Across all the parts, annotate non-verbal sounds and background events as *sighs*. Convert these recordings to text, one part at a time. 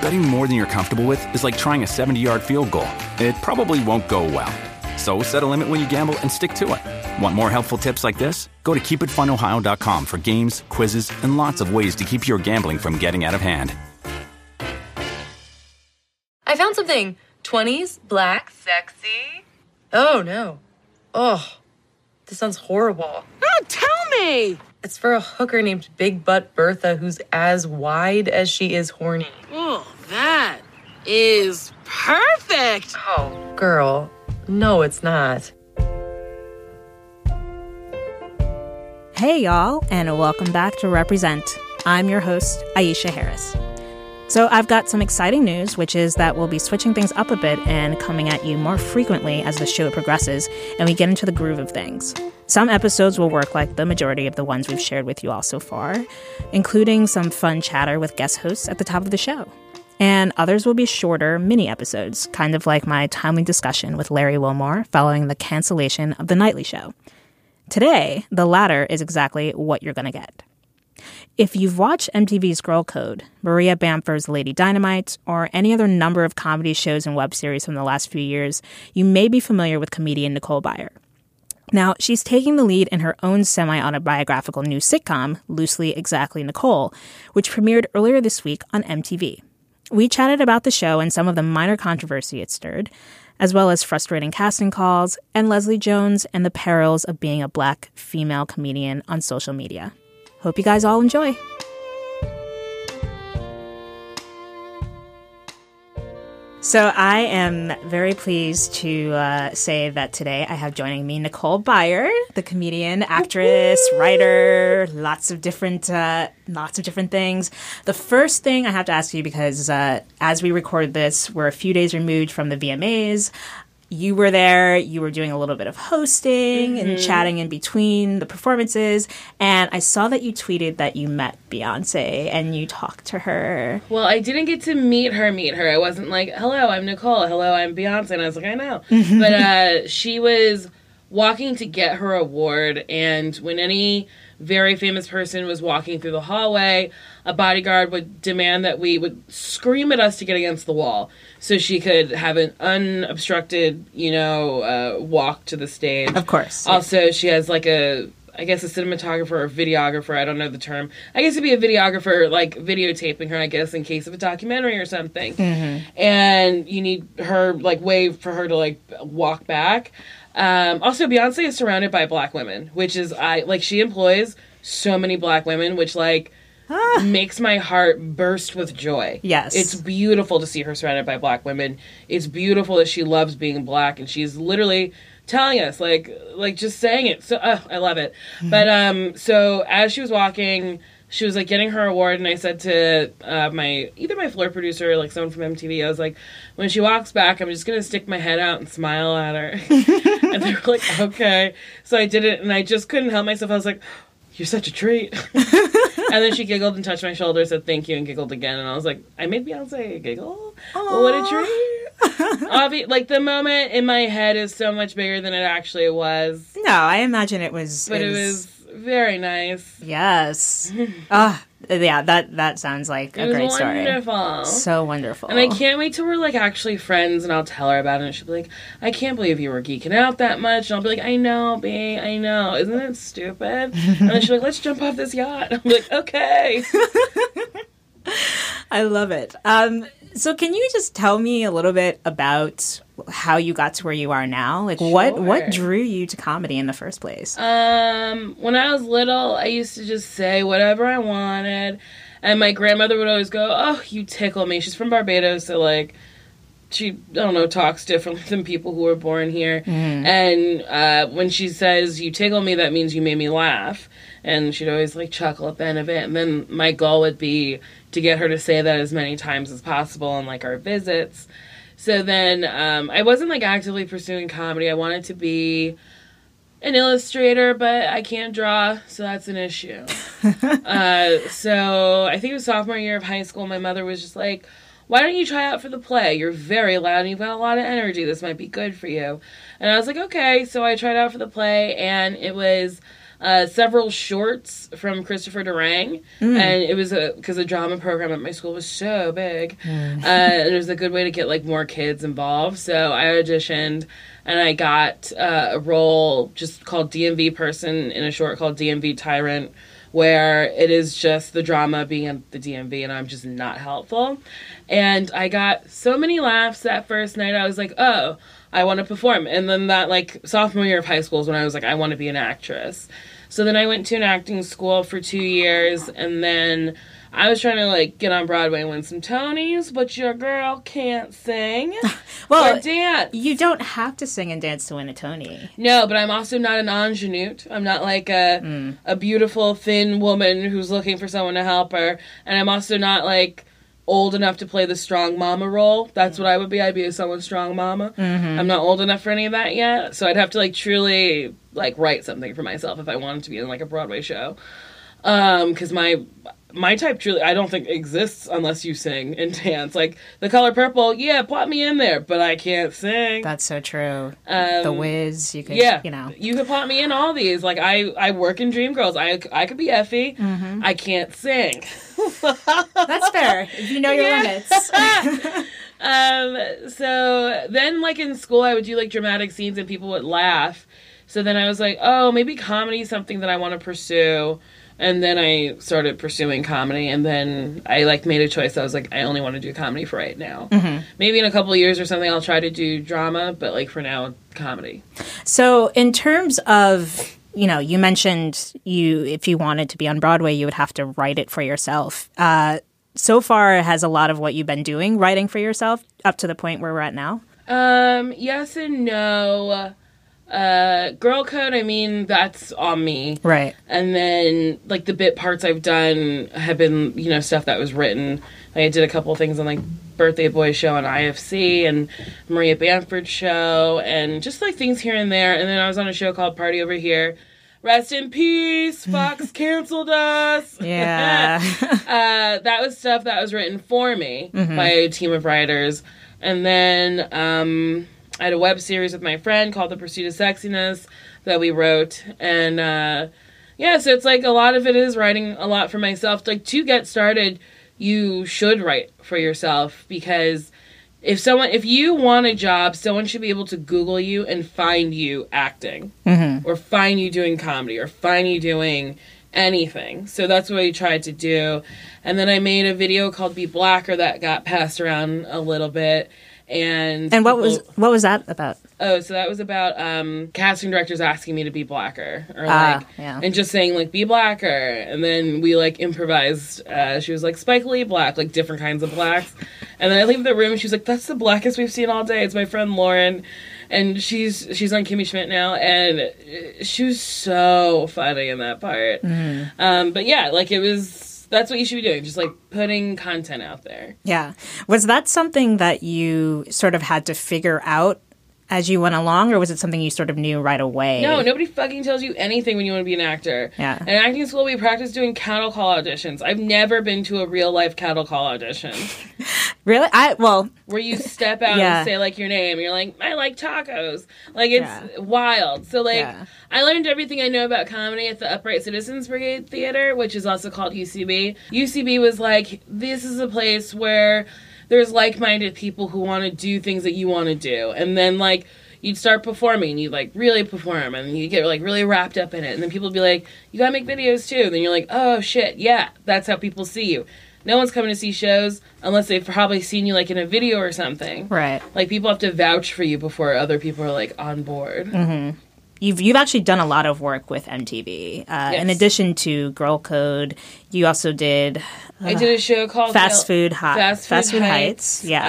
Betting more than you're comfortable with is like trying a 70 yard field goal. It probably won't go well. So set a limit when you gamble and stick to it. Want more helpful tips like this? Go to keepitfunohio.com for games, quizzes, and lots of ways to keep your gambling from getting out of hand. I found something. 20s, black, sexy. Oh no. Oh, this sounds horrible. Oh, tell me! It's for a hooker named Big Butt Bertha who's as wide as she is horny. That is perfect! Oh, girl. No, it's not. Hey, y'all, and welcome back to Represent. I'm your host, Aisha Harris. So, I've got some exciting news, which is that we'll be switching things up a bit and coming at you more frequently as the show progresses and we get into the groove of things. Some episodes will work like the majority of the ones we've shared with you all so far, including some fun chatter with guest hosts at the top of the show. And others will be shorter mini episodes, kind of like my timely discussion with Larry Wilmore following the cancellation of The Nightly Show. Today, the latter is exactly what you're going to get. If you've watched MTV's Girl Code, Maria Bamford's Lady Dynamite, or any other number of comedy shows and web series from the last few years, you may be familiar with comedian Nicole Byer. Now, she's taking the lead in her own semi autobiographical new sitcom, Loosely Exactly Nicole, which premiered earlier this week on MTV. We chatted about the show and some of the minor controversy it stirred, as well as frustrating casting calls and Leslie Jones and the perils of being a black female comedian on social media. Hope you guys all enjoy. So I am very pleased to uh, say that today I have joining me Nicole Byer, the comedian, actress, writer, lots of different, uh, lots of different things. The first thing I have to ask you, because uh, as we record this, we're a few days removed from the VMAs you were there, you were doing a little bit of hosting mm-hmm. and chatting in between the performances. And I saw that you tweeted that you met Beyonce and you talked to her. Well, I didn't get to meet her, meet her. I wasn't like, hello, I'm Nicole. Hello, I'm Beyonce. And I was like, I know. Mm-hmm. But uh, she was walking to get her award. And when any very famous person was walking through the hallway, a bodyguard would demand that we would scream at us to get against the wall so she could have an unobstructed, you know, uh, walk to the stage. Of course. Also, she has like a I guess a cinematographer or videographer, I don't know the term. I guess it'd be a videographer, like videotaping her, I guess, in case of a documentary or something. Mm-hmm. And you need her, like, wave for her to, like, walk back. Um, also, Beyonce is surrounded by black women, which is I like she employs so many black women, which like ah. makes my heart burst with joy. Yes, it's beautiful to see her surrounded by black women. It's beautiful that she loves being black, and she's literally telling us like like just saying it. So uh, I love it. Mm-hmm. But um, so as she was walking she was like getting her award, and I said to uh, my either my floor producer or like someone from MTV, I was like, when she walks back, I'm just gonna stick my head out and smile at her. *laughs* and they were like, okay. So I did it, and I just couldn't help myself. I was like, you're such a treat. *laughs* and then she giggled and touched my shoulder, said thank you, and giggled again. And I was like, I made Beyonce giggle. Aww. What a treat. *laughs* Obvi- like the moment in my head is so much bigger than it actually was. No, I imagine it was. But it was, it was very nice. Yes. *laughs* Ah, yeah, that that sounds like it a great wonderful. story. So wonderful. And I can't wait till we're like actually friends and I'll tell her about it and she'll be like, I can't believe you were geeking out that much. And I'll be like, I know, B, I know. Isn't it stupid? and then she'll be like, let's jump off this yacht. *laughs* I'm like, okay. *laughs* I love it. Um, So can you just tell me a little bit about how you got to where you are now? Like what Sure. what drew you to comedy in the first place? Um, when I was little, I used to just say whatever I wanted, and my grandmother would always go, "Oh, you tickle me." She's from Barbados, so like, she I don't know talks differently than people who were born here. And uh, when she says "you tickle me," that means you made me laugh, and she'd always like chuckle at the end of it. And then my goal would be to get her to say that as many times as possible on like our visits. So then um, I wasn't like actively pursuing comedy. I wanted to be an illustrator, but I can't draw, so that's an issue. *laughs* uh, so I think it was sophomore year of high school. My mother was just like, "Why don't you try out for the play? You're very loud and you've got a lot of energy. This might be good for you." And I was like, "Okay." So I tried out for the play, and it was. Uh, several shorts from Christopher Durang, and it was a because the drama program at my school was so big, uh, and it was a good way to get like more kids involved. So I auditioned, and I got uh, a role just called DMV person in a short called DMV Tyrant, where it is just the drama being at the DMV, and I'm just not helpful. And I got so many laughs that first night. I was like, oh. I want to perform. And then that like sophomore year of high school is when I was like, I want to be an actress. So then I went to an acting school for two years and then I was trying to like get on Broadway and win some Tonys, but your girl can't sing *laughs* well, or dance. you don't have to sing and dance to win a Tony. No, but I'm also not an ingenue. I'm not like a hmm. a beautiful thin woman who's looking for someone to help her, and I'm also not like old enough to play the strong mama role. That's what I would be. I'd be a someone's strong mama. I'm not old enough for any of that yet, so I'd have to like truly like write something for myself if I wanted to be in like a Broadway show. Um, because my my type truly I don't think exists unless you sing and *laughs* dance. Like the color purple, yeah, plot me in there, but I can't sing. That's so true. Um, the Wiz, you could, yeah, you know. you could plot me in all these. Like I, I work in Dreamgirls. I, I could be Effie. Mm-hmm. I can't sing. That's fair. If you know your Yeah. limits. *laughs* Um, so then, like in school, I would do like dramatic scenes and people would laugh. So then I was like, oh, maybe comedy is something that I want to pursue. And then I started pursuing comedy, and then I like made a choice. I was like, I only want to do comedy for right now. Mm-hmm. Maybe in a couple of years or something, I'll try to do drama, but like for now, comedy. So, in terms of, you know, you mentioned you, if you wanted to be on Broadway, you would have to write it for yourself. Uh, so far, has a lot of what you've been doing writing for yourself up to the point where we're at now? Um, yes and no. Uh, girl code, I mean, that's on me. Right. And then, like, the bit parts I've done have been, you know, stuff that was written. Like, I did a couple of things on, like, Birthday Boy show on IFC and Maria Bamford show and just, like, things here and there. And then I was on a show called Party Over Here. Rest in peace. Fox *laughs* canceled us. Yeah. *laughs* uh, that was stuff that was written for me by a team of writers. And then um, I had a web series with my friend called The Pursuit of Sexiness that we wrote. And uh, yeah, so it's like a lot of it is writing a lot for myself. Like to get started, you should write for yourself because if someone if you want a job someone should be able to google you and find you acting or find you doing comedy or find you doing anything so that's what i tried to do and then i made a video called be blacker that got passed around a little bit and and what was what was that about? Oh, so that was about um, casting directors asking me to be blacker, or Ah, like, yeah. and just saying like be blacker, and then we like improvised. Uh, she was like Spike Lee black, like different kinds of blacks, and then I leave the room, and she's like, "That's the blackest we've seen all day." It's my friend Lauren, and she's she's on Kimmy Schmidt now, and uh, she was so funny in that part. Mm-hmm. Um, but yeah, like it was. That's what you should be doing, just like putting content out there. Yeah. Was that something that you sort of had to figure out as you went along, or was it something you sort of knew right away? No, nobody fucking tells you anything when you want to be an actor. Yeah. In acting school, we practice doing cattle call auditions. I've never been to a real life cattle call audition *laughs* Really? I well, where you step out Yeah. and say like your name. You're like, I like tacos. Like it's Yeah. wild. So like, Yeah. I learned everything I know about comedy at the Upright Citizens Brigade Theater, which is also called UCB. UCB was like, this is a place where there's like-minded people who want to do things that you want to do, and then like you'd start performing, you'd like really perform, and you get like really wrapped up in it, and then people would be like, you gotta make videos too. And then you're like, oh shit, yeah, that's how people see you. no one's coming to see shows unless they've probably seen you like in a video or something. Right. Like people have to vouch for you before other people are like on board. Mm-hmm. You've you've actually done a lot of work with MTV. Uh, In addition to Girl Code, you also did I did a show called Fast Food Hi- Fast Food, Fast Food Heights. Heights, yeah.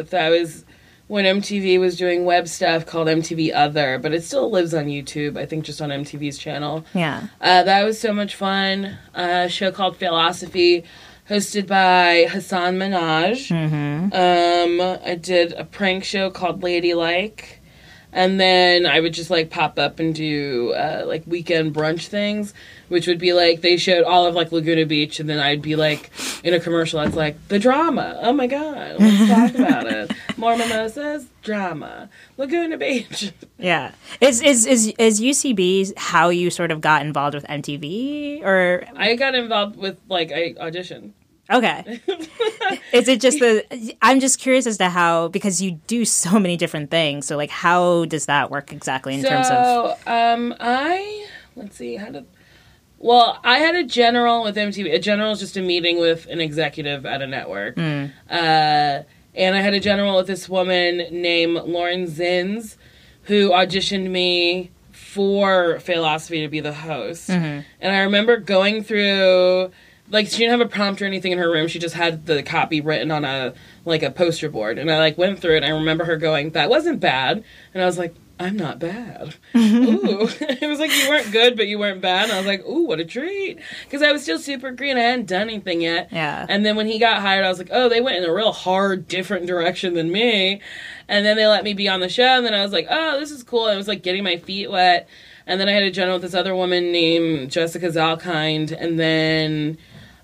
uh, that was when MTV was doing web stuff called MTV Other, but it still lives on YouTube. I think just on MTV's channel. yeah. Uh, that was so much fun. Uh, a show called Philosophy, hosted by Hasan Minhaj. Um, I did a prank show called Ladylike. And then I would just like pop up and do uh, like weekend brunch things, which would be like they showed all of like Laguna Beach, and then I'd be like in a commercial. It's like the drama. Oh my god, let's talk *laughs* about it. More mimosas, drama. Laguna Beach. *laughs* Yeah. Is is is is UCB how you sort of got involved with MTV or I got involved with like I auditioned. Okay. *laughs* is it just the I'm just curious as to how because you do so many different things. So like how does that work exactly in so, terms of so um, I let's see how did. Well, I had a general with MTV. A general is just a meeting with an executive at a network. Mm. Uh, and I had a general with this woman named Lauren Zins, who auditioned me for Philosophy to be the host. Mm-hmm. And I remember going through like she didn't have a prompt or anything in her room. She just had the copy written on a like a poster board. And I like went through it and I remember her going, That wasn't bad and I was like, I'm not bad. *laughs* Ooh. *laughs* it was like you weren't good, but you weren't bad. And I was like, ooh, what a treat. Because I was still super green. I hadn't done anything yet. Yeah. And then when he got hired, I was like, oh, they went in a real hard, different direction than me. And then they let me be on the show. And then I was like, oh, this is cool. And I was like getting my feet wet. And then I had a general with this other woman named Jessica Zalkind. And then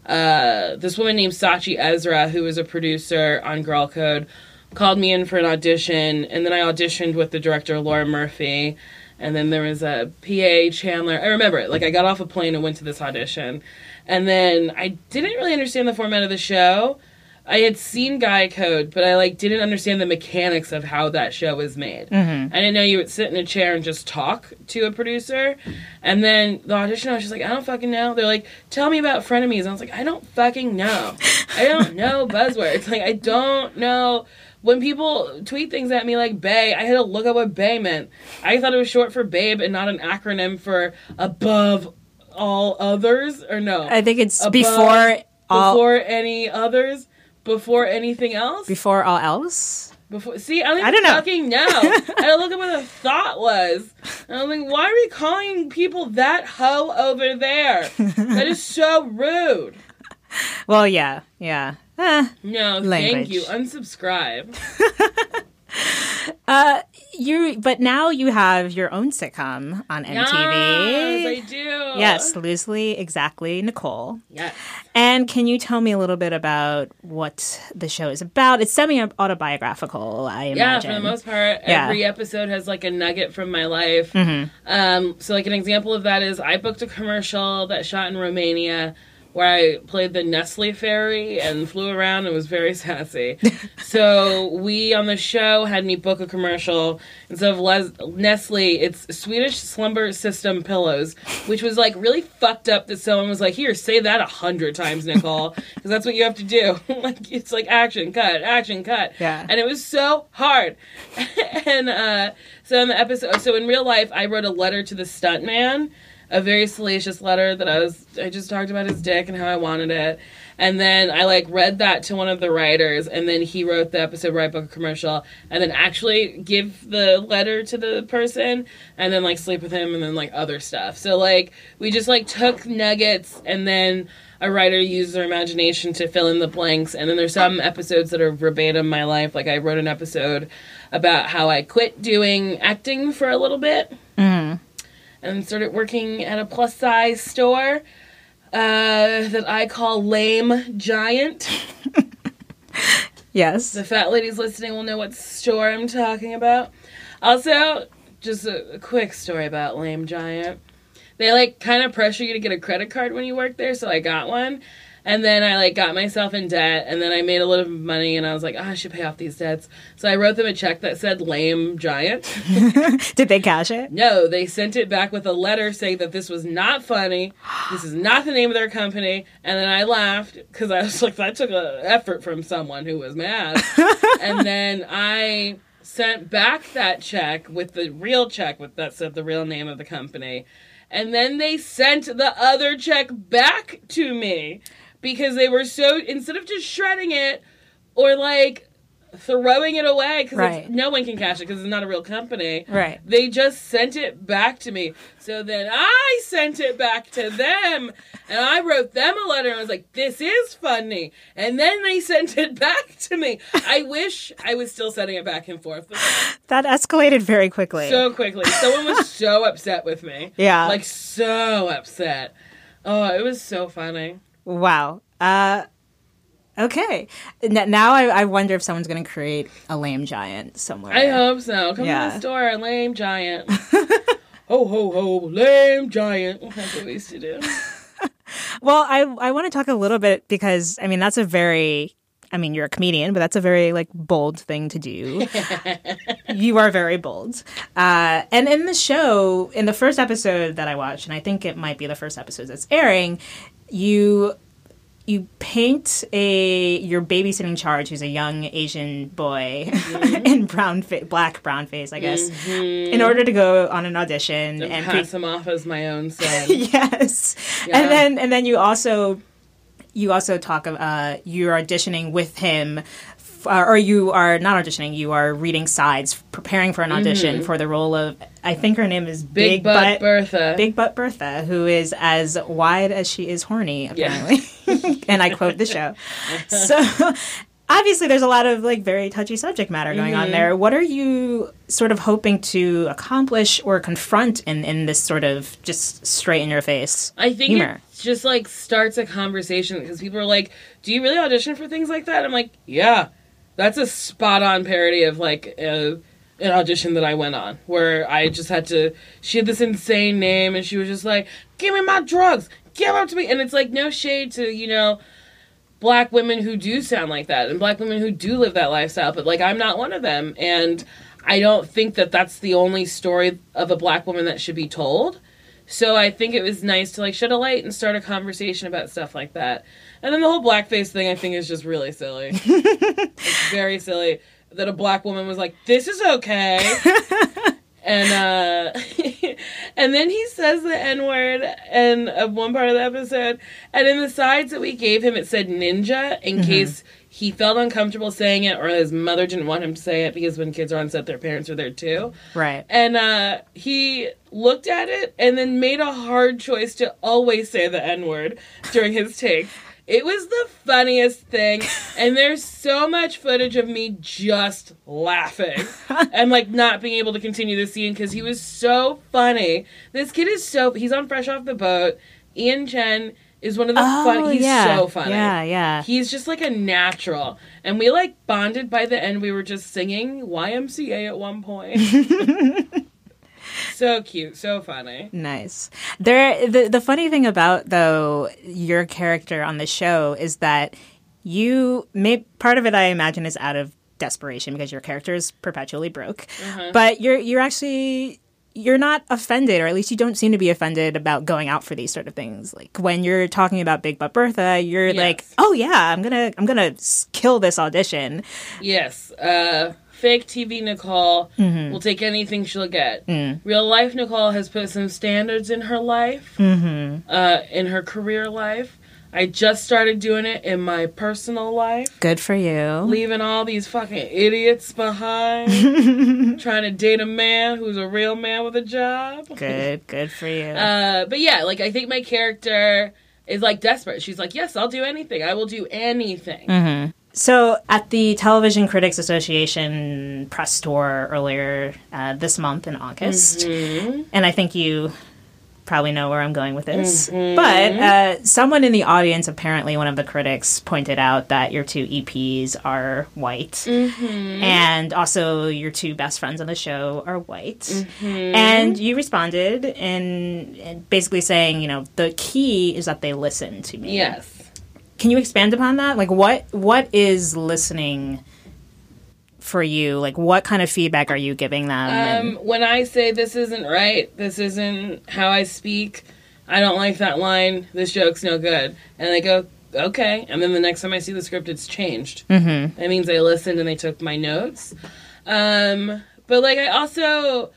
uh, this woman named Sachi Ezra, who was a producer on Girl Code, called me in for an audition. And then I auditioned with the director, Laura Murphy. And then there was a PA Chandler. I remember it. Like, I got off a plane and went to this audition. And then I didn't really understand the format of the show. I had seen Guy Code, but I like didn't understand the mechanics of how that show was made. Mm-hmm. I didn't know you would sit in a chair and just talk to a producer. And then the audition, I was just like, I don't fucking know. They're like, tell me about frenemies. And I was like, I don't fucking know. I don't *laughs* know buzzwords. Like, I don't know. When people tweet things at me like Bae, I had to look up what Bae meant. I thought it was short for Babe and not an acronym for above all others, or no? I think it's Above- before all before any others, before anything else. before all else. Before, see, I don't, I don't know. fucking know. *laughs* I look at what the thought was. And I'm like, why are we calling people that hoe over there? That is *laughs* so rude. Well, yeah, yeah. Eh. No, thank you. Unsubscribe. *laughs* You, but now you have your own sitcom on MTV. Yes, I do. Yes, loosely, exactly, Nicole. Yes. And can you tell me a little bit about what the show is about? It's semi autobiographical, I Yeah, for the most part, Yeah. every episode has like a nugget from my life. Mm-hmm. Um, so, like an example of that is I booked a commercial that shot in Romania where I played the Nestle fairy and flew around and was very *laughs* sassy. *laughs* so we on the show had me book a commercial instead of Les- Nestle, it's Swedish Slumber System pillows, which was like really fucked up that someone was like, "Here, say that a hundred times, Nicole," *laughs* because that's what you have to do. like it's like action cut, action cut. Yeah. And it was so hard. and uh, so in the episode, so in real life, I wrote a letter to the stuntman, a very salacious letter that I was, I just talked about his dick and how I wanted it. And then I like read that to one of the writers, and then he wrote the episode I book a commercial, and then actually give the letter to the person, and then like sleep with him, and then like other stuff. So like we just like took nuggets, and then a writer used their imagination to fill in the blanks. And then there's some episodes that are verbatim my life. Like I wrote an episode about how I quit doing acting for a little bit mm-hmm. And started working at a plus size store uh, that I call Lame Giant. *laughs* yes. The fat ladies listening will know what store I'm talking about. Also, just a, a quick story about Lame Giant. They like kind of pressure you to get a credit card when you work there, so I got one. And then I like got myself in debt, and then I made a little money, and I was like, oh, I should pay off these debts. So I wrote them a check that said "lame giant." *laughs* Did they cash it? No, they sent it back with a letter saying that this was not funny. This is not the name of their company. And then I laughed because I was *laughs* like, that took an effort from someone who was mad. *laughs* and then I sent back that check with the real check with that said the real name of the company. And then they sent the other check back to me because they were so instead of just shredding it or like throwing it away because Right. no one can cash it because it's not a real company. Right. They just sent it back to me. So then I sent it back to them and I wrote them a letter and I was like, this is funny. And then they *laughs* sent it back to me. I wish I was still sending it back and forth. *laughs* That escalated very quickly. so quickly. Someone was so upset with me. Yeah. Like so upset. Oh, it was so funny. Wow. Uh, okay. N- now I, I wonder if someone's going to create a lame giant somewhere. I hope so. Come to the store, lame giant. *laughs* ho ho ho, lame giant. That's what we used to do. *laughs* Well, I I want to talk a little bit because I mean that's a very I mean you're a comedian, but that's a very like bold thing to do. *laughs* you are very bold. Uh, and in the show, in the first episode that I watched, and I think it might be the first episode that's airing, you you paint a your babysitting charge who's a young Asian boy *laughs* in brown fa- black brown face, I guess, in order to go on an audition and pre- Pass him off as my own *laughs* son. yes Yeah. and then and then you also you also talk of uh you're auditioning with him uh, or you are not auditioning you are reading sides preparing for an audition for the role of i think her name is Mm-hmm. Big, butt, Bertha. big butt bertha who is as wide as she is horny apparently *laughs* and i quote the show *laughs* so obviously there's a lot of like very touchy subject matter going Mm-hmm. on there what are you sort of hoping to accomplish or confront in in this sort of just straight in your face I think humor it just like starts a conversation because people are like, "Do you really audition for things like that?" I'm like, "Yeah, that's a spot on parody of like uh, an audition that I went on where I just had to. She had this insane name and she was just like, "Give me my drugs, give them to me," and it's like no shade to you know black women who do sound like that and black women who do live that lifestyle, but like I'm not one of them and. I don't think that that's the only story of a black woman that should be told. So I think it was nice to like shed a light and start a conversation about stuff like that. And then the whole blackface thing I think is just really silly. *laughs* it's very silly that a black woman was like, "This is okay." *laughs* and uh *laughs* and then he says the n-word in of one part of the episode and in the sides that we gave him it said ninja in case he felt uncomfortable saying it or his mother didn't want him to say it because when kids are on set their parents are there too right and uh, he looked at it and then made a hard choice to always say the N word during his take. It was the funniest thing. And there's so much footage of me just laughing *laughs* and like not being able to continue the scene because he was so funny. This kid is so, he's on Fresh Off the Boat. Ian Chen is one of the fun, Oh, he's yeah. so funny. Yeah, yeah. He's just like a natural. And we like bonded by the end. We were just singing YMCA at one point. *laughs* *laughs* so cute, so funny. Nice. There the the funny thing about though your character on the show is that you may part of it I imagine is out of desperation because your character is perpetually broke. But you're you're actually you're not offended, or at least you don't seem to be offended about going out for these sort of things. Like when you're talking about Big Butt Bertha, you're Yes. like, "Oh yeah, I'm gonna, I'm gonna kill this audition." Yes, uh, fake TV Nicole will take anything she'll get. Real life Nicole has put some standards in her life, uh, in her career life. I just started doing it in my personal life. Good for you. leaving all these fucking idiots behind, *laughs* trying to date a man who's a real man with a job. Good, good for you. *laughs* Uh, but yeah, like I think my character is like desperate. She's like, "Yes, I'll do anything. I will do anything." So, at the Television Critics Association press tour earlier uh, this month in August, and I think you probably know where I'm going with this, but uh, someone in the audience, apparently one of the critics, pointed out that your two EPs are white, and also your two best friends on the show are white, and you responded in, in basically saying, you know, the key is that they listen to me. Yes. Can you expand upon that? Like, what what is listening for you? Like, what kind of feedback are you giving them? And- Um, when I say this isn't right, this isn't how I speak, I don't like that line, this joke's no good. And they go, okay. And then the next time I see the script, it's changed. Mm-hmm. That means they listened and they took my notes. Um, but like, I also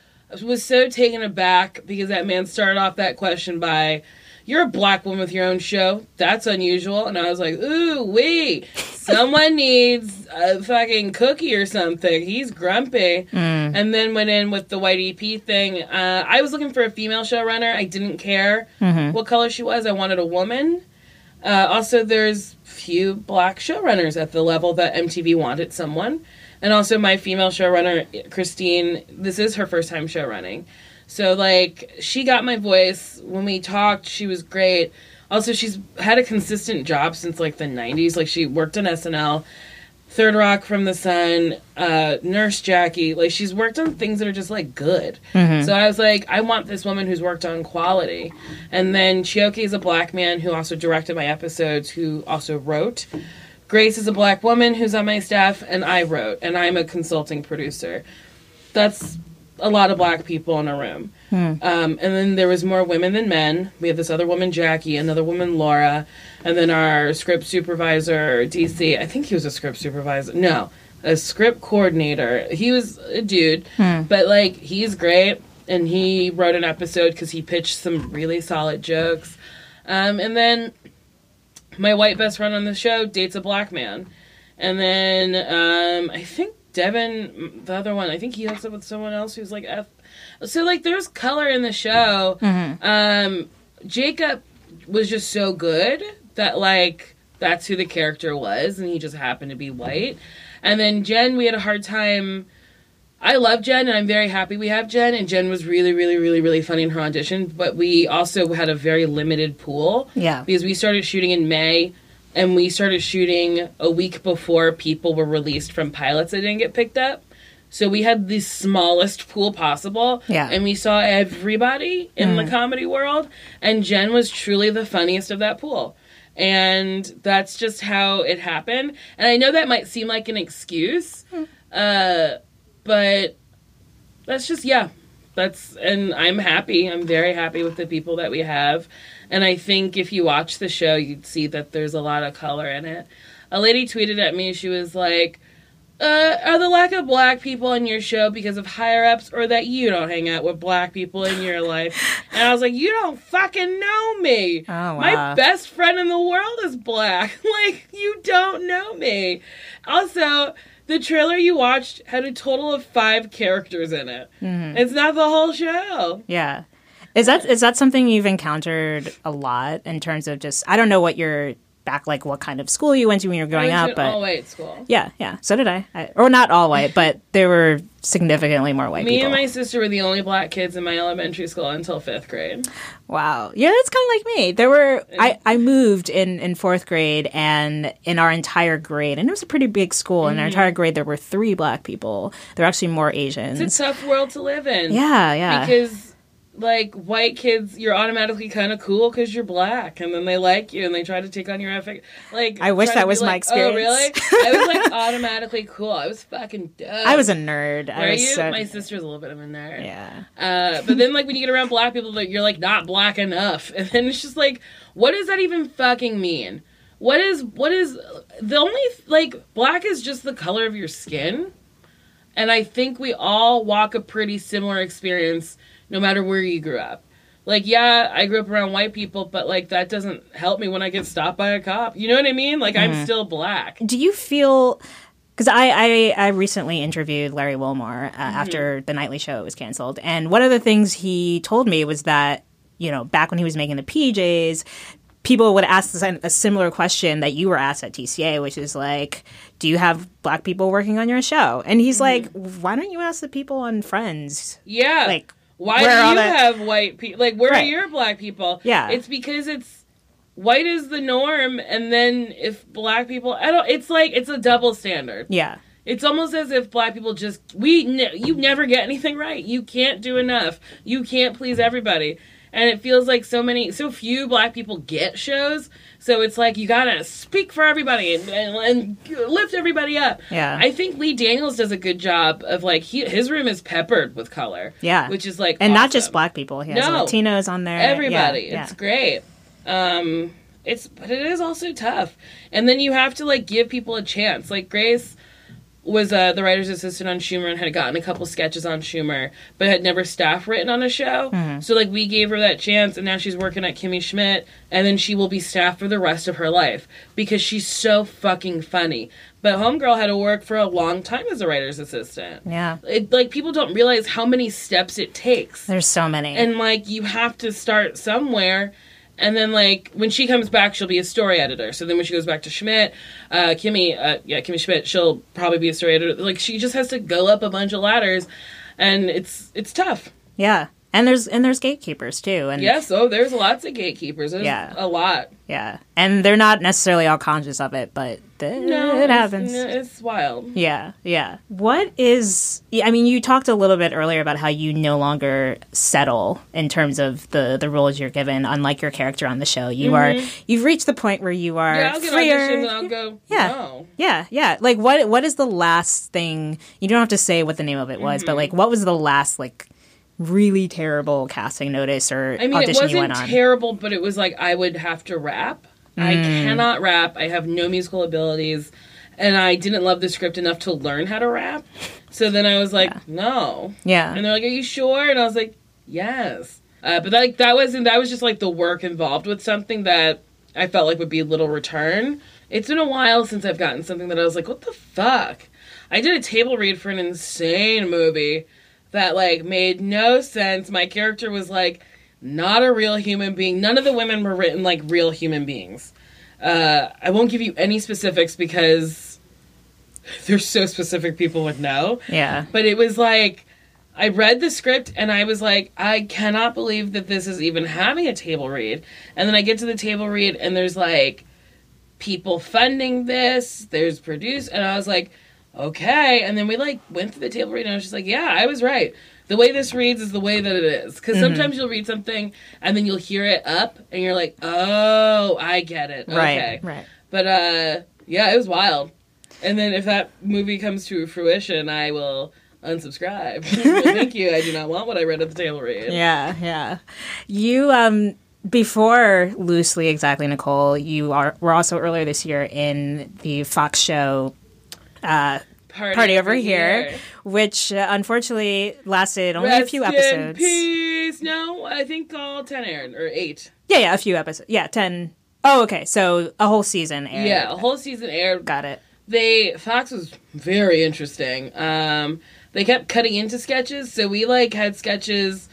was so taken aback because that man started off that question by, you're a black woman with your own show. That's unusual. And I was like, ooh, wait, someone *laughs* needs a fucking cookie or something. He's grumpy. And then went in with the white EP thing. Uh, I was looking for a female showrunner. I didn't care what color she was. I wanted a woman. Uh, also, there's few black showrunners at the level that MTV wanted someone. And also, my female showrunner, Christine, this is her first time show running. So, like, she got my voice. When we talked, she was great. Also, she's had a consistent job since, like, the 90s. Like, she worked on SNL, Third Rock from the Sun, uh, Nurse Jackie. Like, she's worked on things that are just, like, good. So I was like, I want this woman who's worked on quality. And then Chioke is a black man who also directed my episodes, who also wrote. Grace is a black woman who's on my staff, and I wrote, and I'm a consulting producer. That's a lot of black people in a room. Um, and then there was more women than men. We have this other woman, Jackie, another woman, Laura, and then our script supervisor, DC. I think he was a script supervisor. No, a script coordinator. He was a dude, but like he's great. And he wrote an episode because he pitched some really solid jokes. Um, and then my white best friend on the show dates a black man. And then um, I think Devin, the other one, I think he hooks up with someone else who's like F. So like, there's color in the show. Um, Jacob was just so good that like that's who the character was, and he just happened to be white. And then Jen, we had a hard time. I love Jen, and I'm very happy we have Jen. And Jen was really, really, really, really funny in her audition. But we also had a very limited pool. Yeah. Because we started shooting in May, and we started shooting a week before people were released from pilots that didn't get picked up. So we had the smallest pool possible. Yeah. And we saw everybody in the comedy world. And Jen was truly the funniest of that pool. And that's just how it happened. And I know that might seem like an excuse. Uh, but that's just yeah that's and i'm happy i'm very happy with the people that we have and i think if you watch the show you'd see that there's a lot of color in it a lady tweeted at me she was like uh, are the lack of black people on your show because of higher ups or that you don't hang out with black people in your life? And I was like, you don't fucking know me. Oh, My best friend in the world is black. *laughs* like, you don't know me. Also, the trailer you watched had a total of five characters in it. Mm-hmm. It's not the whole show. Yeah. Is that is that something you've encountered a lot in terms of just I don't know what your back like what kind of school you went to when you were growing I up, but all-white school. yeah, yeah. So did I. I. Or not all white, but there were significantly more white Me people. and my sister were the only black kids in my elementary school until fifth grade. Wow. Yeah, that's kind of like me. There were I, I moved in in 4th grade and in our entire grade and it was a pretty big school in our mm-hmm. entire grade there were 3 black people. There were actually more Asians. It's a tough world to live in. yeah, yeah. because like white kids you're automatically kind of cool because you're black and then they like you and they try to take on your ethic like I wish that was be my experience. oh really i was like *laughs* automatically cool i was fucking dumb I was a nerd. I was you? so- My sister's a little bit of a nerd. Yeah. Uh, but then, like, when you get around black people, like, you're like not black enough, *laughs* and then it's just like, what does that even fucking mean? What is what is the only like black is just the color of your skin, and I think we all walk a pretty similar experience no matter where you grew up. Like, yeah, I grew up around white people, but like that doesn't help me when I get stopped by a cop. You know what I mean? Like, I'm still black. Do you feel because I, I I recently interviewed Larry Wilmore uh, Mm-hmm. after the nightly show was canceled, and one of the things he told me was that you know back when he was making the PJs, people would ask a similar question that you were asked at TCA, which is like, "Do you have black people working on your show?" And he's like, "Why don't you ask the people on Friends?" Yeah. Like, why where do you that- have white people? Like, where Right. are your black people? Yeah. It's because it's white is the norm, and then if black people, I don't. It's like it's a double standard. Yeah, It's almost as if black people just we you never get anything right. You can't do enough. You can't please everybody. And it feels like so many so few black people get shows So it's like you gotta speak for everybody and, and, and lift everybody up. Yeah. I think Lee Daniels does a good job of like he, his room is peppered with color. Yeah. which is like and not just black people. He has No. Latinos on there. everybody. Yeah, It's yeah. great. Um, it's but it is also tough, and then you have to like give people a chance. Like Grace was uh, the writer's assistant on Schumer and had gotten a couple sketches on Schumer, but had never staff written on a show. Mm-hmm. So like we gave her that chance, and now she's working at Kimmy Schmidt, and then she will be staff for the rest of her life because she's so fucking funny. But Homegirl had to work for a long time as a writer's assistant. Yeah. It, like people don't realize how many steps it takes There's so many. and like you have to start somewhere and then like when she comes back she'll be a story editor. So then when she goes back to schmidt uh kimmy uh yeah kimmy schmidt she'll probably be a story editor. Like she just has to go up a bunch of ladders and it's it's tough. Yeah. And there's and there's gatekeepers too. And yes oh there's lots of gatekeepers there's Yeah. a lot yeah. And they're not necessarily all conscious of it, but th- no it happens. no, it's wild Yeah, yeah. What is? I mean, you talked a little bit earlier about how you no longer settle in terms of the the roles you're given. Unlike your character on the show, you are you've reached the point where you are Mm-hmm. yeah i'll get freer. auditions and i'll go Yeah. no Yeah, yeah. Like what? What is the last thing? You don't have to say what the name of it was, Mm-hmm. but like, what was the last like really terrible casting notice or I mean, it audition you went wasn't on? terrible, but it was like I would have to rap. I Mm. cannot rap. I have no musical abilities, and I didn't love the script enough to learn how to rap. So then I was like, no. yeah, And they're like, "Are you sure?" And I was like, "Yes." Uh, but like that wasn't. That was just like the work involved with something that I felt like would be little return. It's been a while since I've gotten something that I was like, "What the fuck?" I did a table read for an insane movie that like made no sense. My character was like not a real human being. None of the women were written like real human beings. Uh, I won't give you any specifics because *laughs* they're so specific people would know. yeah, But it was like I read the script and I was like, I cannot believe that this is even having a table read. And then I get to the table read and there's like people funding this, there's produce and I was like, okay. And then we like went through the table read and I was just like, yeah, I was right. The way this reads is the way that it is. Because sometimes you'll read something and then you'll hear it up and you're like, oh, I get it. Okay. right, right. But uh yeah, it was wild. And then if that movie comes to fruition, I will unsubscribe. *laughs* Thank you. I do not want what I read at the table read. Yeah, yeah. You um before loosely exactly Nicole, you are were also earlier this year in the Fox show Party, Party Over Here, which uh, unfortunately lasted only Rest a few episodes. peace. No, I think all ten aired or eight. Yeah, yeah, a few episodes. Yeah, 10. Oh, okay. So a whole season aired. Yeah, a whole season aired. Got it. They Fox was very interesting. Um, they kept cutting into sketches, so we like had sketches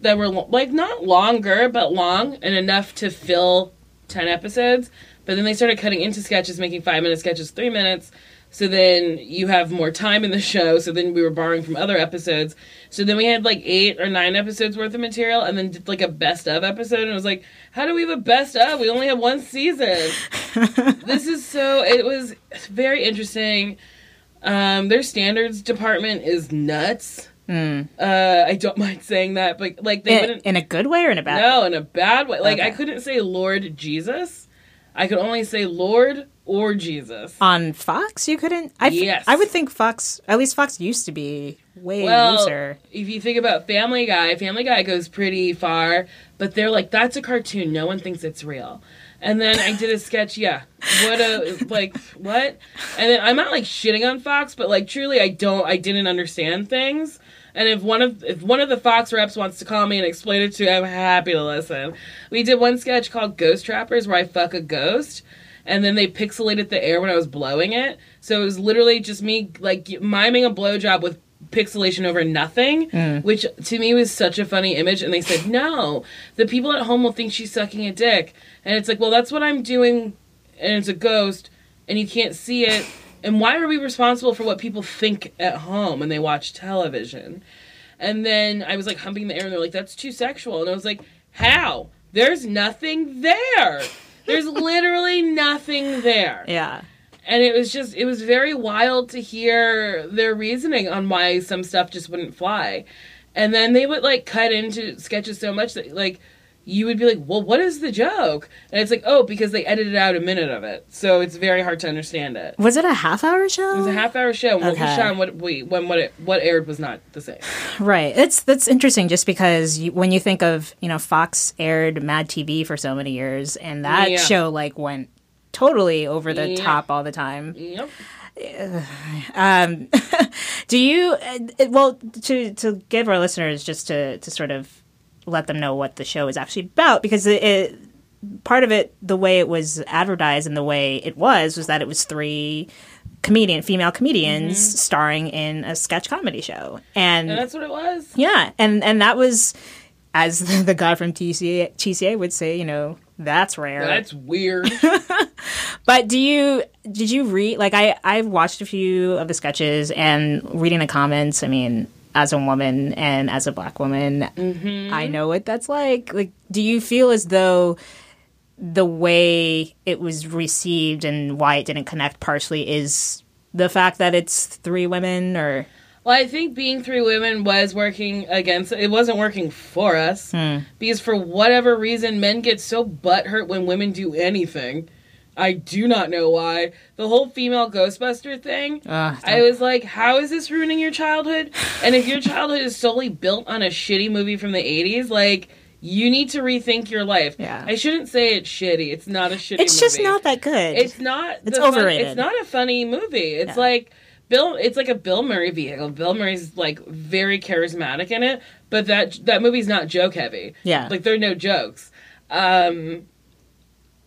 that were like not longer but long and enough to fill 10 episodes but then they started cutting into sketches making five minute sketches three minutes so then you have more time in the show. So then we were borrowing from other episodes. So then we had like eight or nine episodes worth of material and then did like a best of episode. And it was like how do we have a best of? We only have one season. *laughs* This is so it was very interesting. Um their standards department is nuts. Uh i don't *laughs* mind saying that but like they In, wouldn't in a good way or in a bad no in a bad way. Like i couldn't say lord jesus i could only say lord or jesus On Fox, you couldn't? I, f- Yes. I would think Fox, at least Fox used to be way well looser. if you think about family guy family guy goes pretty far but they're like that's a cartoon no one thinks it's real and then I did a sketch, yeah. What a *laughs* like what? And then I'm not like shitting on Fox, but like truly I don't I didn't understand things. And if one of if one of the Fox reps wants to call me and explain it to you, I'm happy to listen. We did one sketch called Ghost Trappers where I fuck a ghost and then they pixelated the air when I was blowing it. So it was literally just me like miming a blowjob with pixelation over nothing, mm. which to me was such a funny image. And they said, no, the people at home will think she's sucking a dick. And it's like, well, that's what I'm doing, and it's a ghost, and you can't see it. And why are we responsible for what people think at home when they watch television? And then I was like humping the air, and they're like, that's too sexual. And I was like, how? There's nothing there. There's *laughs* literally nothing there Yeah. and it was just it was very wild to hear their reasoning on why some stuff just wouldn't fly and then they would like cut into sketches so much that like you would be like, well, what is the joke? And it's like, oh, because they edited out a minute of it, so it's very hard to understand it. Was it a half hour show? It was a half hour show. and What Okay. shot what we when what it, what aired was not the same. *sighs* Right. It's that's interesting just because you, when you think of, you know, Fox aired Mad TV for so many years and that Yeah. show like went totally over the Yeah. top all the time. Yep. *sighs* *laughs* Do you uh, well to to give our listeners just to to sort of let them know what the show is actually about because it, it part of it the way it was advertised and the way it was was that it was three comedian female comedians mm-hmm. starring in a sketch comedy show and And that's what it was. Yeah, and and that was, as the, *laughs* the guy from TCA, TCA would say, you know, that's rare. That's weird. *laughs* but do you did you read like I I've watched a few of the sketches and reading the comments. I mean, as a woman and as a black woman, mm-hmm. I know what that's like. Like, do you feel as though the way it was received and why it didn't connect partially is the fact that it's three women or Well, I think being three women was working against it wasn't working for us hmm. because for whatever reason men get so butthurt when women do anything. I do not know why. The whole female Ghostbuster thing. Ugh, I was like, how is this ruining your childhood? And if your childhood is solely built on a shitty movie from the 80s, like you need to rethink your life. Yeah. I shouldn't say it's shitty. It's not a shitty it's just not that good. It's not. It's the fun- overrated. it's not a funny movie. It's Yeah. like Bill. It's like a Bill Murray vehicle. Bill Murray's like very charismatic in it, but that that movie's not joke heavy. Yeah. like there are no jokes. Um,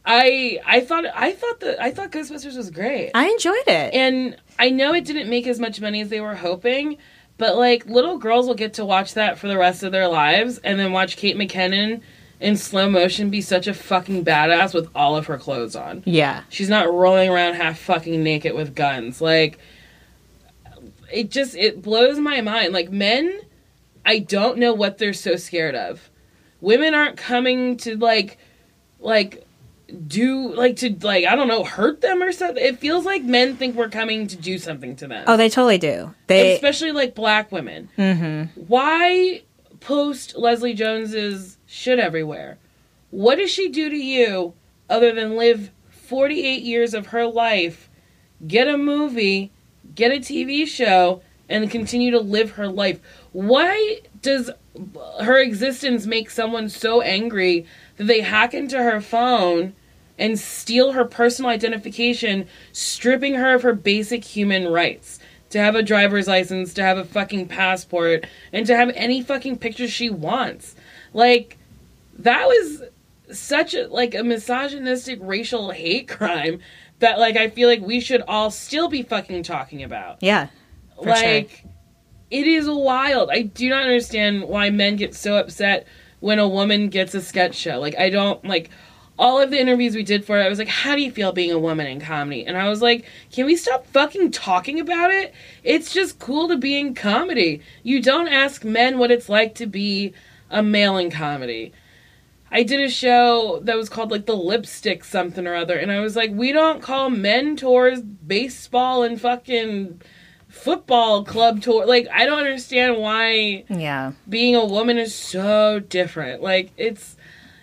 I I thought I thought that I thought Ghostbusters was great, I enjoyed it. and I know it didn't make as much money as they were hoping. But like little girls will get to watch that for the rest of their lives, and then watch Kate McKinnon in slow motion be such a fucking badass with all of her clothes on. yeah. She's not rolling around half fucking naked with guns. Like it just it blows my mind. Like men, I don't know what they're so scared of. Women aren't coming to like like do like to like I don't know hurt them or something. It feels like men think we're coming to do something to them. Oh, they totally do. They especially like black women. Mm-hmm. Why post Leslie Jones's shit everywhere? What does she do to you other than live 48 years of her life, get a movie, get a TV show, and continue to live her life? Why does her existence make someone so angry that they hack into her phone and steal her personal identification, stripping her of her basic human rights? To have a driver's license, to have a fucking passport, and to have any fucking picture she wants. Like, that was such a like a misogynistic racial hate crime that like I feel like we should all still be fucking talking about. yeah. for sure. like it is wild. I do not understand why men get so upset when a woman gets a sketch show. Like I don't like all of the interviews we did for it, I was like, How do you feel being a woman in comedy? And I was like, Can we stop fucking talking about it? It's just cool to be in comedy. You don't ask men what it's like to be a male in comedy. I did a show that was called like the lipstick something or other, and I was like, we don't call men tours baseball and fucking football club tour. Like, I don't understand why Yeah. being a woman is so different. Like, it's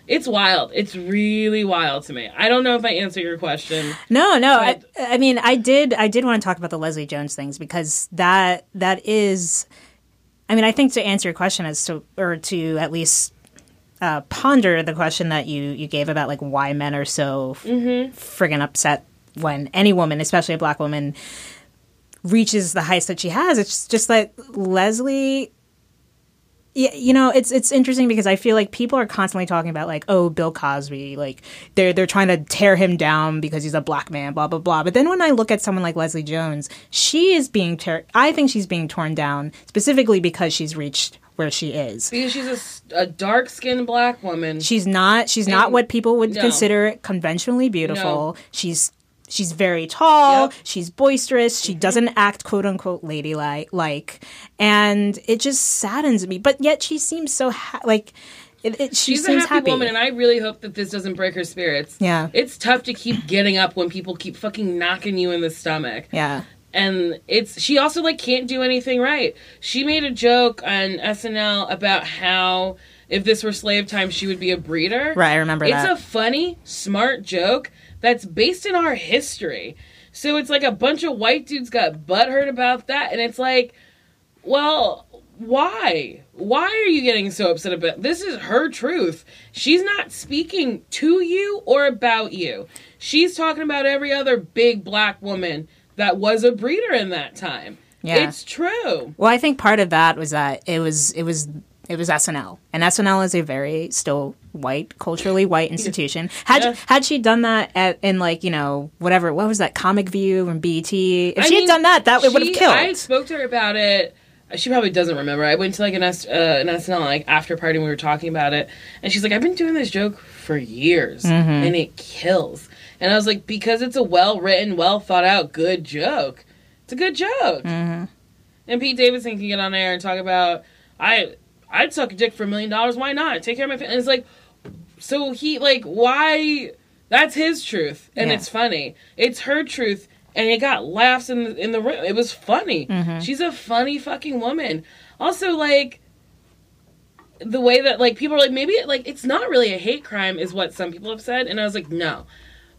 it's wild. It's really wild to me. I don't know if I answer your question. No, no. I, I mean, I did. I did want to talk about the Leslie Jones things because that that is. I mean, I think to answer your question as to, or to at least uh, ponder the question that you you gave about like why men are so friggin' upset when any woman, especially a black woman, reaches the heights that she has. It's just that Leslie yeah, you know, it's it's interesting because I feel like people are constantly talking about like, oh, Bill Cosby, like they're they're trying to tear him down because he's a black man, blah blah blah. But then when I look at someone like Leslie Jones, she is being. I think she's being torn down specifically because she's reached where she is. Because she's a dark skinned black woman. She's not. She's not what people would no. consider conventionally beautiful. No. She's she's very tall. Yep. She's boisterous. Mm-hmm. She doesn't act quote unquote ladylike. Like, and it just saddens me. But yet she seems so ha- like. It, it, she She's a seems happy, woman, and I really hope that this doesn't break her spirits. Yeah. It's tough to keep getting up when people keep fucking knocking you in the stomach. yeah. and it's she also like can't do anything right. She made a joke on SNL about how if this were slave time, she would be a breeder. Right, I remember it's that. a funny, smart joke that's based in our history. So it's like a bunch of white dudes got butthurt about that, and it's like, well, why? Why are you getting so upset about this? Is her truth. She's not speaking to you or about you. She's talking about every other big black woman that was a breeder in that time. Yeah. It's true. Well, I think part of that was that it was it was it was SNL, and SNL is a very still white, culturally white institution. Had Yeah. had she done that at in like you know whatever what was that Comic View and BET? If I she mean, had done that, that would have killed. I spoke to her about it. She probably doesn't remember. I went to like an, S, uh, an SNL like after party and we were talking about it, and she's like, "I've been doing this joke for years, Mm-hmm. and it kills." And I was like, "Because it's a well written, well thought out, good joke. It's a good joke." Mm-hmm. And Pete Davidson can get on there and talk about, "I I'd suck a dick for a million dollars. Why not? Take care of my family." And it's like, so he like why? That's his truth, and Yeah. it's funny. It's her truth, and it got laughs in the, in the room. It was funny. Mm-hmm. She's a funny fucking woman. Also, like the way that like people are like maybe like it's not really a hate crime is what some people have said, and I was like no.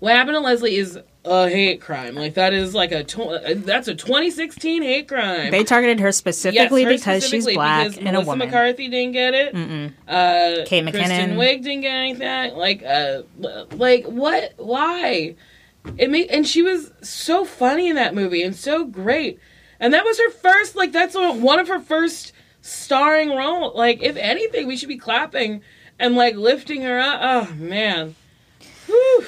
What happened to Leslie is a hate crime. Like that is like a tw- that's a 2016 hate crime. they targeted her specifically her because she's black because and a woman. McCarthy didn't get it. Uh, Kate Kristen McKinnon. Wiig didn't get anything. Like, uh, like what? Why? It made and she was so funny in that movie and so great. And that was her first. Like that's one one of her first starring role. Like, if anything, we should be clapping and like lifting her up. Oh man. Whew.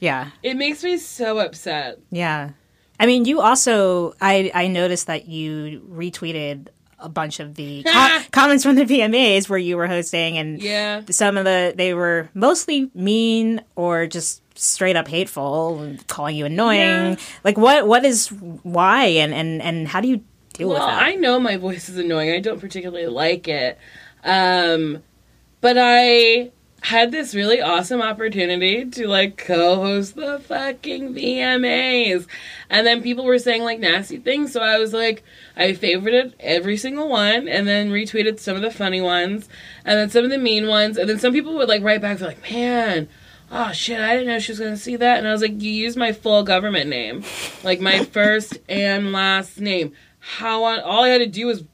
Yeah, It makes me so upset. yeah. I mean, you also I I noticed that you retweeted a bunch of the *laughs* com- comments from the VMAs where you were hosting and Yeah. some of the they were mostly mean or just straight up hateful calling you annoying Yeah. like what what is why and and and how do you deal Well, with that I know my voice is annoying. I don't particularly like it. Um, but I had this really awesome opportunity to like co-host the fucking VMAs. And then people were saying like nasty things, so I was like I favorited every single one and then retweeted some of the funny ones and then some of the mean ones and then some people would like write back they're like, "Man, oh shit, I didn't know she was gonna see that. And I was like, you used my full government name, like my *laughs* first and last name. How on? All I had to do was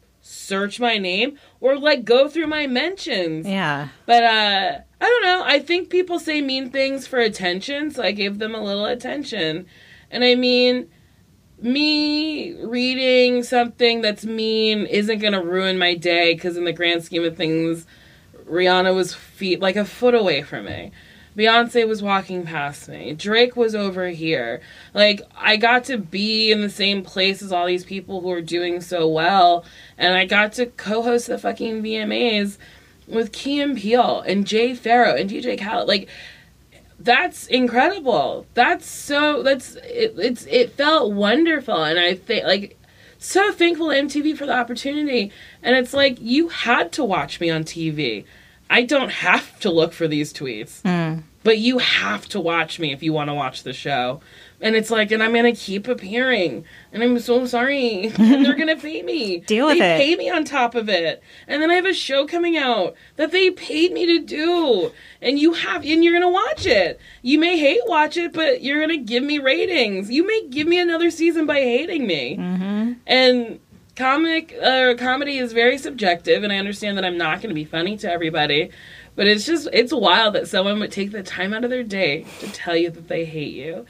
search my name or like go through my mentions. yeah But uh, I don't know. I think people say mean things for attention, so I gave them a little attention. And I mean, me reading something that's mean isn't gonna ruin my day because in the grand scheme of things, Rihanna was feet like a foot away from me. Beyonce was walking past me. Drake was over here. Like I got to be in the same place as all these people who are doing so well, and I got to co-host the fucking VMAs with Key and Peele and Jay Pharoah and DJ Khaled. Like that's incredible. That's so. That's it. It's it felt wonderful, and I think like so thankful to MTV for the opportunity. And it's like you had to watch me on TV. I don't have to look for these tweets, but you have to watch me if you want to watch the show. And it's like, and I'm gonna keep appearing, and I'm so sorry. and they're gonna pay me. *laughs* Deal with they it. Pay me on top of it, and then I have a show coming out that they paid me to do, and you have, and you're gonna watch it. You may hate watch it, but you're gonna give me ratings. You may give me another season by hating me. Mm-hmm. And comic uh, comedy is very subjective, and I understand that I'm not gonna be funny to everybody. But it's just, it's wild that someone would take the time out of their day to tell you that they hate you.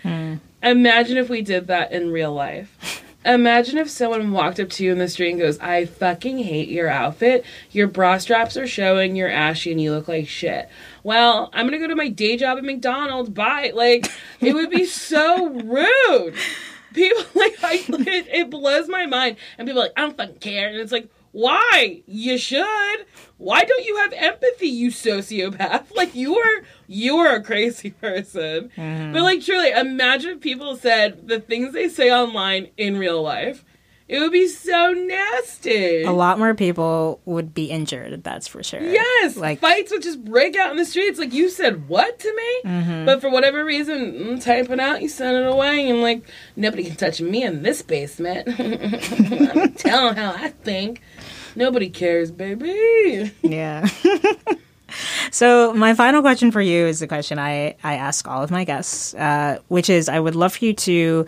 Imagine if we did that in real life. Imagine if someone walked up to you in the street and goes, I fucking hate your outfit. Your bra straps are showing, you're ashy, and you look like shit. Well, I'm gonna go to my day job at McDonald's. Bye. Like, it would be so *laughs* rude. People, *laughs* like, I, it, it blows my mind. And people are like, I don't fucking care. And it's like, why? You should. Why don't you have empathy, you sociopath? *laughs* Like you are you are a crazy *laughs* person. Mm-hmm. But like truly, imagine if people said the things they say online in real life. It would be so nasty. A lot more people would be injured, that's for sure. Yes, Like fights would just break out in the streets. Like you said, what to me? Mm-hmm. But for whatever reason, mm, type it out, you send it away, and like nobody can touch me in this basement. *laughs* I'm telling how I think. Nobody cares, baby. Yeah. *laughs* so my final question for you is the question I, I ask all of my guests, uh, which is I would love for you to,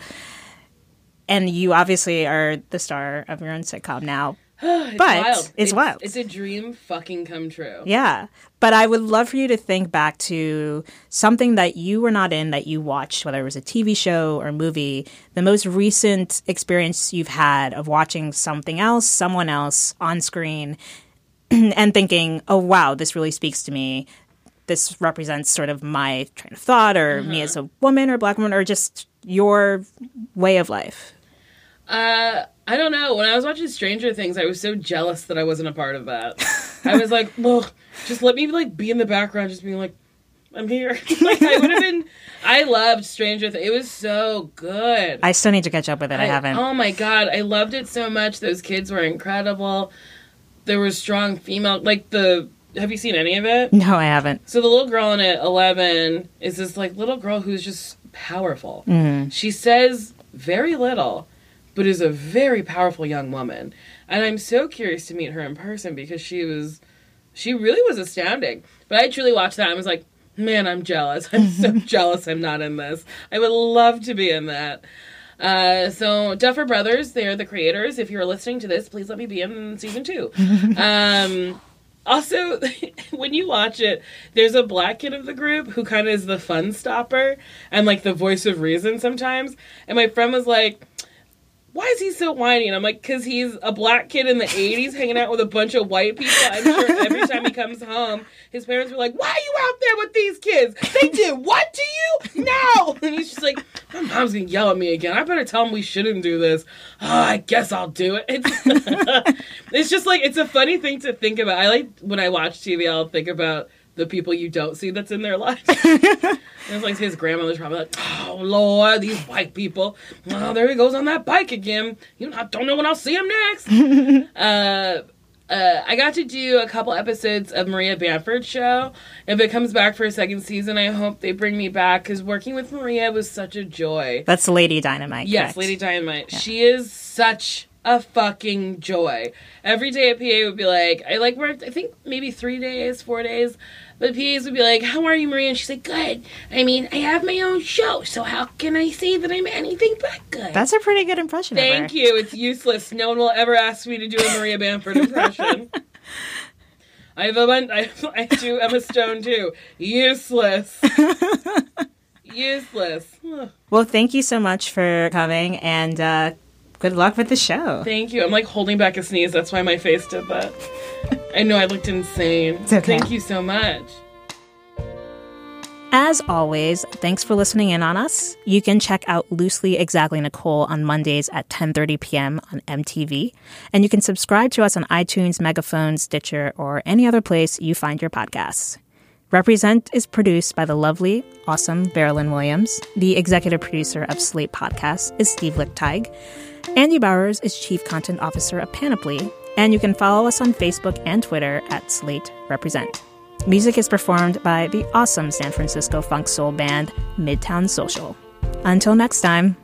and you obviously are the star of your own sitcom now, *sighs* It's but wild. it's, wild. It's a dream fucking come true. yeah. But I would love for you to think back to something that you were not in that you watched, whether it was a TV show or movie, the most recent experience you've had of watching something else, someone else on screen, *clears throat* and thinking, oh, wow, this really speaks to me. This represents sort of my train of thought, or me uh-huh. as a woman or black woman, or just your way of life. Uh, I don't know. When I was watching Stranger Things, I was so jealous that I wasn't a part of that. I was like, *laughs* look, just let me like be in the background, just being like, I'm here. *laughs* like I would have been. I loved Stranger Things. It was so good. I still need to catch up with it. I, haven't. Oh my god, I loved it so much. Those kids were incredible. There was strong female. Like the. Have you seen any of it? no, I haven't. So the little girl in it, eleven, is this like little girl who's just powerful. She says very little, but is a very powerful young woman. And I'm so curious to meet her in person because she was, she really was astounding. But I truly watched that and was like, man, I'm jealous. *laughs* I'm so *laughs* jealous I'm not in this. I would love to be in that. Uh, so Duffer Brothers, they're the creators. If you're listening to this, please let me be in season two. *laughs* um, also, *laughs* when you watch it, there's a black kid of the group who kind of is the fun stopper and like the voice of reason sometimes. And my friend was like, why is he so whiny? And I'm like, because he's a black kid in the 80s hanging out with a bunch of white people. I'm sure every time he comes home, his parents were like, why are you out there with these kids? They did what to you? No. *laughs* And he's just like, my mom's to yell at me again. I better tell him we shouldn't do this. Oh, I guess I'll do it. It's, *laughs* it's just like, it's a funny thing to think about. I like, when I watch TV, I'll think about the people you don't see that's in their life. *laughs* It's like his grandmother's probably like, "Oh Lord, these white people! Oh, there he goes on that bike again. You know, I don't know when I'll see him next." *laughs* uh, uh, I got to do a couple episodes of Maria Bamford's show. If it comes back for a second season, I hope they bring me back because working with Maria was such a joy. That's Lady Dynamite. Yes, correct? Lady Dynamite. She is such a fucking joy. Every day at PA would be like, I like worked, I think maybe three days, four days. But PAs would be like, How are you, Maria? And she's like, Good. I mean, I have my own show, so how can I say that I'm anything but good? That's a pretty good impression. Thank you. It's useless. No one will ever ask me to do a Maria Bamford impression. *laughs* I have a bun- I, I do Emma Stone too. Useless. *laughs* Useless. Well, thank you so much for coming, and uh, good luck with the show. Thank you. I'm like holding back a sneeze. That's why my face did that. I know I looked insane. It's okay. Thank you so much. As always, thanks for listening in on us. You can check out Loosely Exactly Nicole on Mondays at 10:30 p.m. on MTV, and you can subscribe to us on iTunes, Megaphone, Stitcher, or any other place you find your podcasts. Represent is produced by the lovely, awesome Marilyn Williams. The executive producer of Slate Podcasts is Steve Lickteig. Andy Bowers is chief content officer of Panoply, and you can follow us on Facebook and Twitter at Slate Represent. Music is performed by the awesome San Francisco funk soul band Midtown Social. Until next time.